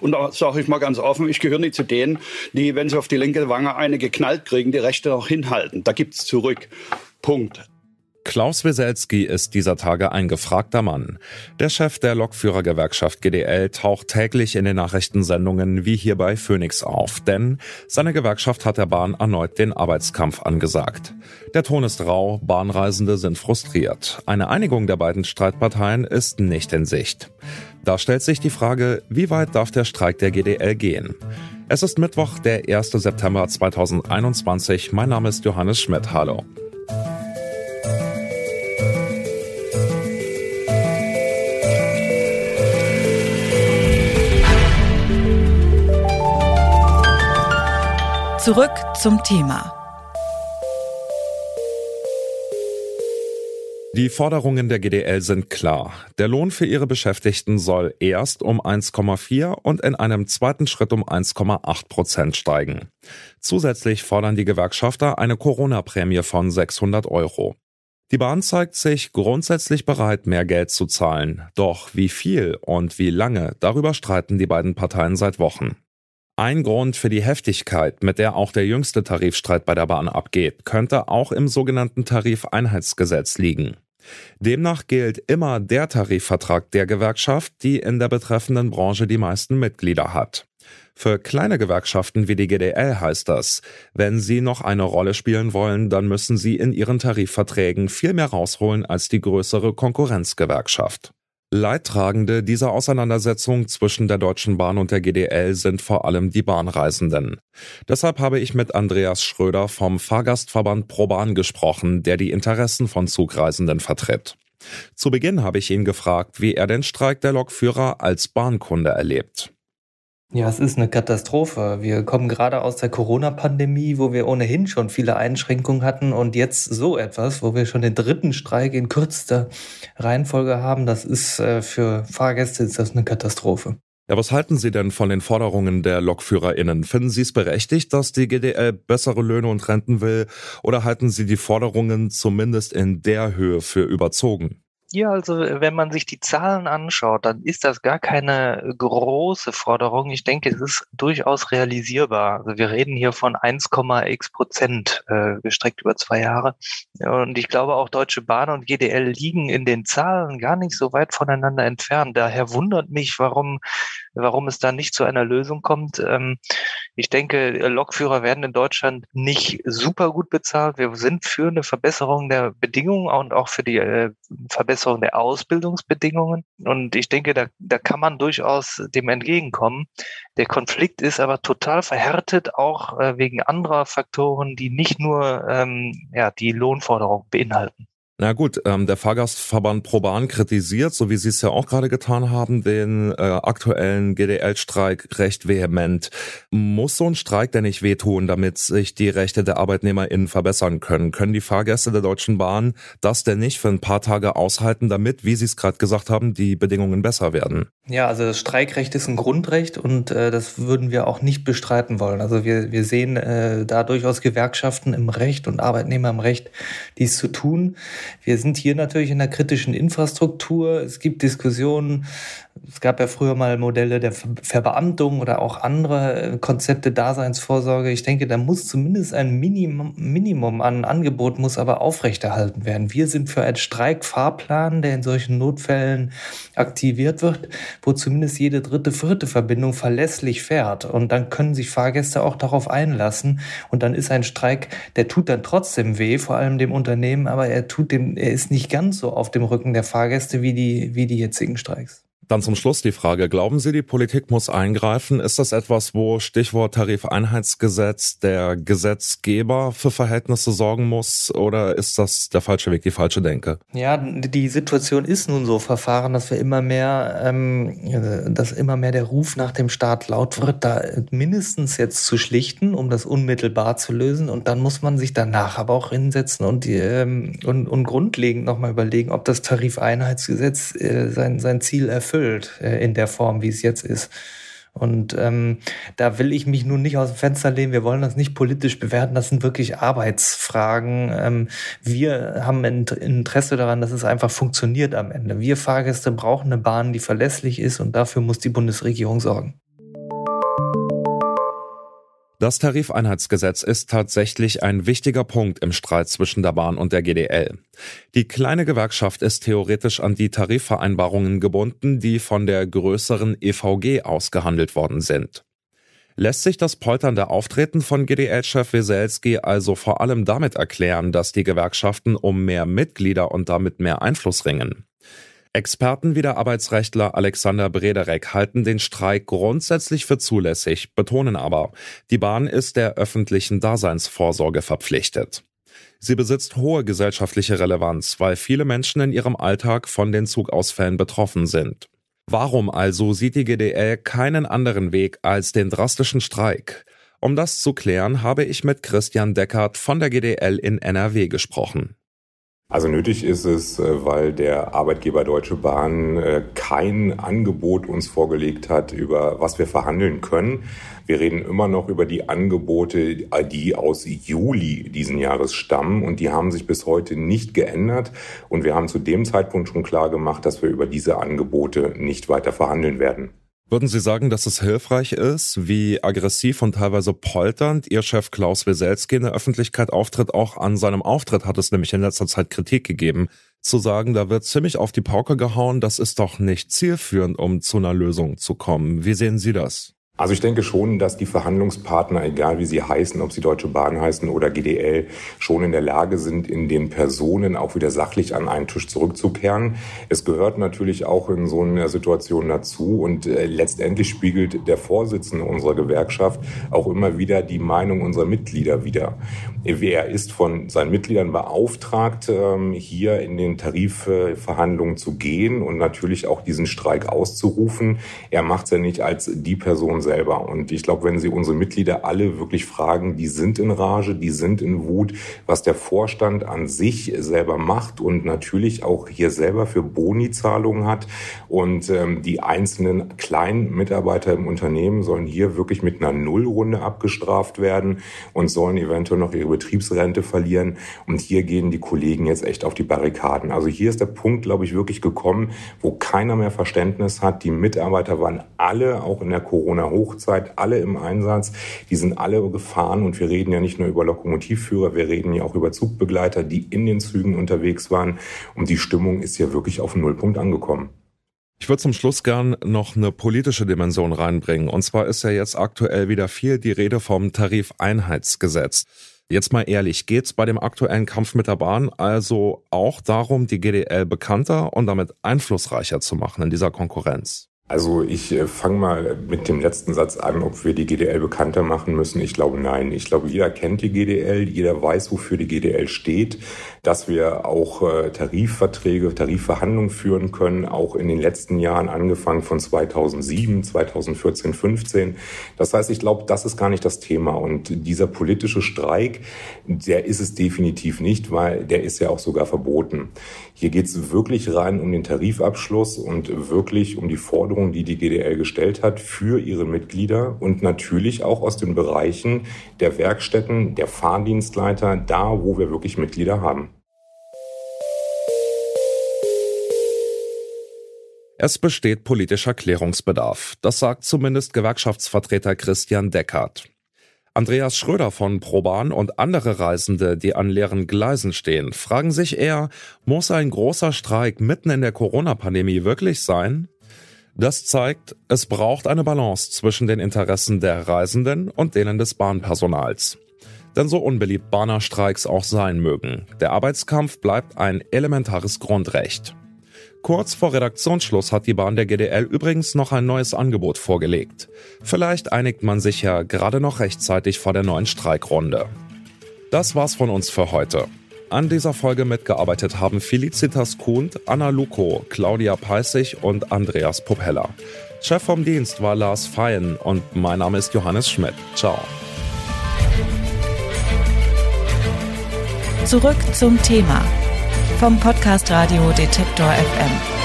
Und da sage ich mal ganz offen, ich gehöre nicht zu denen, die, wenn sie auf die linke Wange eine geknallt kriegen, die rechte noch hinhalten. Da gibt's zurück. Punkt. Klaus Weselski ist dieser Tage ein gefragter Mann. Der Chef der Lokführergewerkschaft GDL taucht täglich in den Nachrichtensendungen wie hier bei Phoenix auf, denn seine Gewerkschaft hat der Bahn erneut den Arbeitskampf angesagt. Der Ton ist rau, Bahnreisende sind frustriert. Eine Einigung der beiden Streitparteien ist nicht in Sicht. Da stellt sich die Frage, wie weit darf der Streik der GDL gehen? Es ist Mittwoch, der 1. September 2021. Mein Name ist Johannes Schmidt. Hallo. Zurück zum Thema. Die Forderungen der GDL sind klar. Der Lohn für ihre Beschäftigten soll erst um 1,4 und in einem zweiten Schritt um 1,8 Prozent steigen. Zusätzlich fordern die Gewerkschafter eine Corona-Prämie von 600 Euro. Die Bahn zeigt sich grundsätzlich bereit, mehr Geld zu zahlen. Doch wie viel und wie lange, darüber streiten die beiden Parteien seit Wochen. Ein Grund für die Heftigkeit, mit der auch der jüngste Tarifstreit bei der Bahn abgeht, könnte auch im sogenannten Tarifeinheitsgesetz liegen. Demnach gilt immer der Tarifvertrag der Gewerkschaft, die in der betreffenden Branche die meisten Mitglieder hat. Für kleine Gewerkschaften wie die GDL heißt das, wenn sie noch eine Rolle spielen wollen, dann müssen sie in ihren Tarifverträgen viel mehr rausholen als die größere Konkurrenzgewerkschaft. Leidtragende dieser Auseinandersetzung zwischen der Deutschen Bahn und der GDL sind vor allem die Bahnreisenden. Deshalb habe ich mit Andreas Schröder vom Fahrgastverband ProBahn gesprochen, der die Interessen von Zugreisenden vertritt. Zu Beginn habe ich ihn gefragt, wie er den Streik der Lokführer als Bahnkunde erlebt. Ja, es ist eine Katastrophe. Wir kommen gerade aus der Corona-Pandemie, wo wir ohnehin schon viele Einschränkungen hatten und jetzt so etwas, wo wir schon den dritten Streik in kürzester Reihenfolge haben. Das ist äh, für Fahrgäste ist das eine Katastrophe. Ja, was halten Sie denn von den Forderungen der LokführerInnen? Finden Sie es berechtigt, dass die GDL bessere Löhne und Renten will? Oder halten Sie die Forderungen zumindest in der Höhe für überzogen? Ja, also wenn man sich die Zahlen anschaut, dann ist das gar keine große Forderung. Ich denke, es ist durchaus realisierbar. Also wir reden hier von 1,x Prozent äh, gestreckt über zwei Jahre. Und ich glaube auch Deutsche Bahn und GDL liegen in den Zahlen gar nicht so weit voneinander entfernt. Daher wundert mich, warum, warum es da nicht zu einer Lösung kommt. Ähm, ich denke, Lokführer werden in Deutschland nicht super gut bezahlt. Wir sind für eine Verbesserung der Bedingungen und auch für die äh, Verbesserung der Ausbildungsbedingungen. Und ich denke, da, da kann man durchaus dem entgegenkommen. Der Konflikt ist aber total verhärtet, auch äh, wegen anderer Faktoren, die nicht nur ähm, ja, die Lohnforderung beinhalten. Na gut, ähm, der Fahrgastverband ProBahn kritisiert, so wie Sie es ja auch gerade getan haben, den äh, aktuellen GDL-Streik recht vehement. Muss so ein Streik denn nicht wehtun, damit sich die Rechte der ArbeitnehmerInnen verbessern können? Können die Fahrgäste der Deutschen Bahn das denn nicht für ein paar Tage aushalten, damit, wie Sie es gerade gesagt haben, die Bedingungen besser werden? Ja, also das Streikrecht ist ein Grundrecht und äh, das würden wir auch nicht bestreiten wollen. Also wir, wir sehen äh, da durchaus Gewerkschaften im Recht und Arbeitnehmer im Recht, dies zu tun. Wir sind hier natürlich in der kritischen Infrastruktur. Es gibt Diskussionen. Es gab ja früher mal Modelle der Verbeamtung oder auch andere äh, Konzepte Daseinsvorsorge. Ich denke, da muss zumindest ein Minimum, Minimum an Angebot muss aber aufrechterhalten werden. Wir sind für einen Streikfahrplan, der in solchen Notfällen aktiviert wird, wo zumindest jede dritte, vierte Verbindung verlässlich fährt. Und dann können sich Fahrgäste auch darauf einlassen. Und dann ist ein Streik, der tut dann trotzdem weh, vor allem dem Unternehmen, aber er tut dem dem, er ist nicht ganz so auf dem Rücken der Fahrgäste wie die, wie die jetzigen Streiks. Dann zum Schluss die Frage, glauben Sie, die Politik muss eingreifen? Ist das etwas, wo Stichwort Tarifeinheitsgesetz der Gesetzgeber für Verhältnisse sorgen muss oder ist das der falsche Weg, die falsche Denke? Ja, die Situation ist nun so verfahren, dass wir immer mehr, ähm, dass immer mehr der Ruf nach dem Staat laut wird, da mindestens jetzt zu schlichten, um das unmittelbar zu lösen und dann muss man sich danach aber auch hinsetzen und, die, ähm, und, und grundlegend nochmal überlegen, ob das Tarifeinheitsgesetz äh, sein, sein Ziel erfüllt erfüllt äh, in der Form, wie es jetzt ist. Und ähm, da will ich mich nun nicht aus dem Fenster lehnen. Wir wollen das nicht politisch bewerten. Das sind wirklich Arbeitsfragen. Ähm, wir haben ein Interesse daran, dass es einfach funktioniert am Ende. Wir Fahrgäste brauchen eine Bahn, die verlässlich ist und dafür muss die Bundesregierung sorgen. Das Tarifeinheitsgesetz ist tatsächlich ein wichtiger Punkt im Streit zwischen der Bahn und der GDL. Die kleine Gewerkschaft ist theoretisch an die Tarifvereinbarungen gebunden, die von der größeren EVG ausgehandelt worden sind. Lässt sich das polternde Auftreten von GDL-Chef Weselski also vor allem damit erklären, dass die Gewerkschaften um mehr Mitglieder und damit mehr Einfluss ringen? Experten wie der Arbeitsrechtler Alexander Brederek halten den Streik grundsätzlich für zulässig, betonen aber, die Bahn ist der öffentlichen Daseinsvorsorge verpflichtet. Sie besitzt hohe gesellschaftliche Relevanz, weil viele Menschen in ihrem Alltag von den Zugausfällen betroffen sind. Warum also sieht die GDL keinen anderen Weg als den drastischen Streik? Um das zu klären, habe ich mit Christian Deckert von der GDL in NRW gesprochen. Also nötig ist es, äh, weil der Arbeitgeber Deutsche Bahn äh, kein Angebot uns vorgelegt hat, über was wir verhandeln können. Wir reden immer noch über die Angebote, die aus Juli diesen Jahres stammen und die haben sich bis heute nicht geändert. Und wir haben zu dem Zeitpunkt schon klar gemacht, dass wir über diese Angebote nicht weiter verhandeln werden. Würden Sie sagen, dass es hilfreich ist, wie aggressiv und teilweise polternd Ihr Chef Klaus Weselski in der Öffentlichkeit auftritt? Auch an seinem Auftritt hat es nämlich in letzter Zeit Kritik gegeben, zu sagen, da wird ziemlich auf die Pauke gehauen, das ist doch nicht zielführend, um zu einer Lösung zu kommen. Wie sehen Sie das? Also ich denke schon, dass die Verhandlungspartner, egal wie sie heißen, ob sie Deutsche Bahn heißen oder GDL, schon in der Lage sind, in den Personen auch wieder sachlich an einen Tisch zurückzukehren. Es gehört natürlich auch in so einer Situation dazu und äh, letztendlich spiegelt der Vorsitzende unserer Gewerkschaft auch immer wieder die Meinung unserer Mitglieder wider. Er ist von seinen Mitgliedern beauftragt, ähm, hier in den Tarifverhandlungen zu gehen und natürlich auch diesen Streik auszurufen. Er macht es ja nicht als die Person selber. Und ich glaube, wenn Sie unsere Mitglieder alle wirklich fragen, die sind in Rage, die sind in Wut, was der Vorstand an sich selber macht und natürlich auch hier selber für Boni-Zahlungen hat. Und ähm, die einzelnen kleinen Mitarbeiter im Unternehmen sollen hier wirklich mit einer Nullrunde abgestraft werden und sollen eventuell noch ihre Betriebsrente verlieren. Und hier gehen die Kollegen jetzt echt auf die Barrikaden. Also hier ist der Punkt, glaube ich, wirklich gekommen, wo keiner mehr Verständnis hat. Die Mitarbeiter waren alle auch in der Corona Hochzeit alle im Einsatz. Die sind alle gefahren und wir reden ja nicht nur über Lokomotivführer, wir reden ja auch über Zugbegleiter, die in den Zügen unterwegs waren. Und die Stimmung ist ja wirklich auf Nullpunkt angekommen. Ich würde zum Schluss gern noch eine politische Dimension reinbringen. Und zwar ist ja jetzt aktuell wieder viel die Rede vom Tarifeinheitsgesetz. Jetzt mal ehrlich, geht's bei dem aktuellen Kampf mit der Bahn also auch darum, die GDL bekannter und damit einflussreicher zu machen in dieser Konkurrenz? Also ich äh, fange mal mit dem letzten Satz an, ob wir die GDL bekannter machen müssen. Ich glaube nein. Ich glaube, jeder kennt die GDL, jeder weiß, wofür die GDL steht, dass wir auch äh, Tarifverträge, Tarifverhandlungen führen können, auch in den letzten Jahren, angefangen von 2007, 2014, 15. Das heißt, ich glaube, das ist gar nicht das Thema. Und dieser politische Streik, der ist es definitiv nicht, weil der ist ja auch sogar verboten. Hier geht es wirklich rein um den Tarifabschluss und wirklich um die Forderungen, die die GDL gestellt hat für ihre Mitglieder und natürlich auch aus den Bereichen der Werkstätten, der Fahrdienstleiter, da, wo wir wirklich Mitglieder haben. Es besteht politischer Klärungsbedarf. Das sagt zumindest Gewerkschaftsvertreter Christian Deckert. Andreas Schröder von Proban und andere Reisende, die an leeren Gleisen stehen, fragen sich eher, muss ein großer Streik mitten in der Corona-Pandemie wirklich sein? Das zeigt, es braucht eine Balance zwischen den Interessen der Reisenden und denen des Bahnpersonals. Denn so unbeliebt Bahnerstreiks auch sein mögen, der Arbeitskampf bleibt ein elementares Grundrecht. Kurz vor Redaktionsschluss hat die Bahn der GDL übrigens noch ein neues Angebot vorgelegt. Vielleicht einigt man sich ja gerade noch rechtzeitig vor der neuen Streikrunde. Das war's von uns für heute. An dieser Folge mitgearbeitet haben Felicitas Kuhnt, Anna Luko, Claudia Peissig und Andreas Popella. Chef vom Dienst war Lars Feyen und mein Name ist Johannes Schmidt. Ciao. Zurück zum Thema vom Podcast Radio Detektor FM.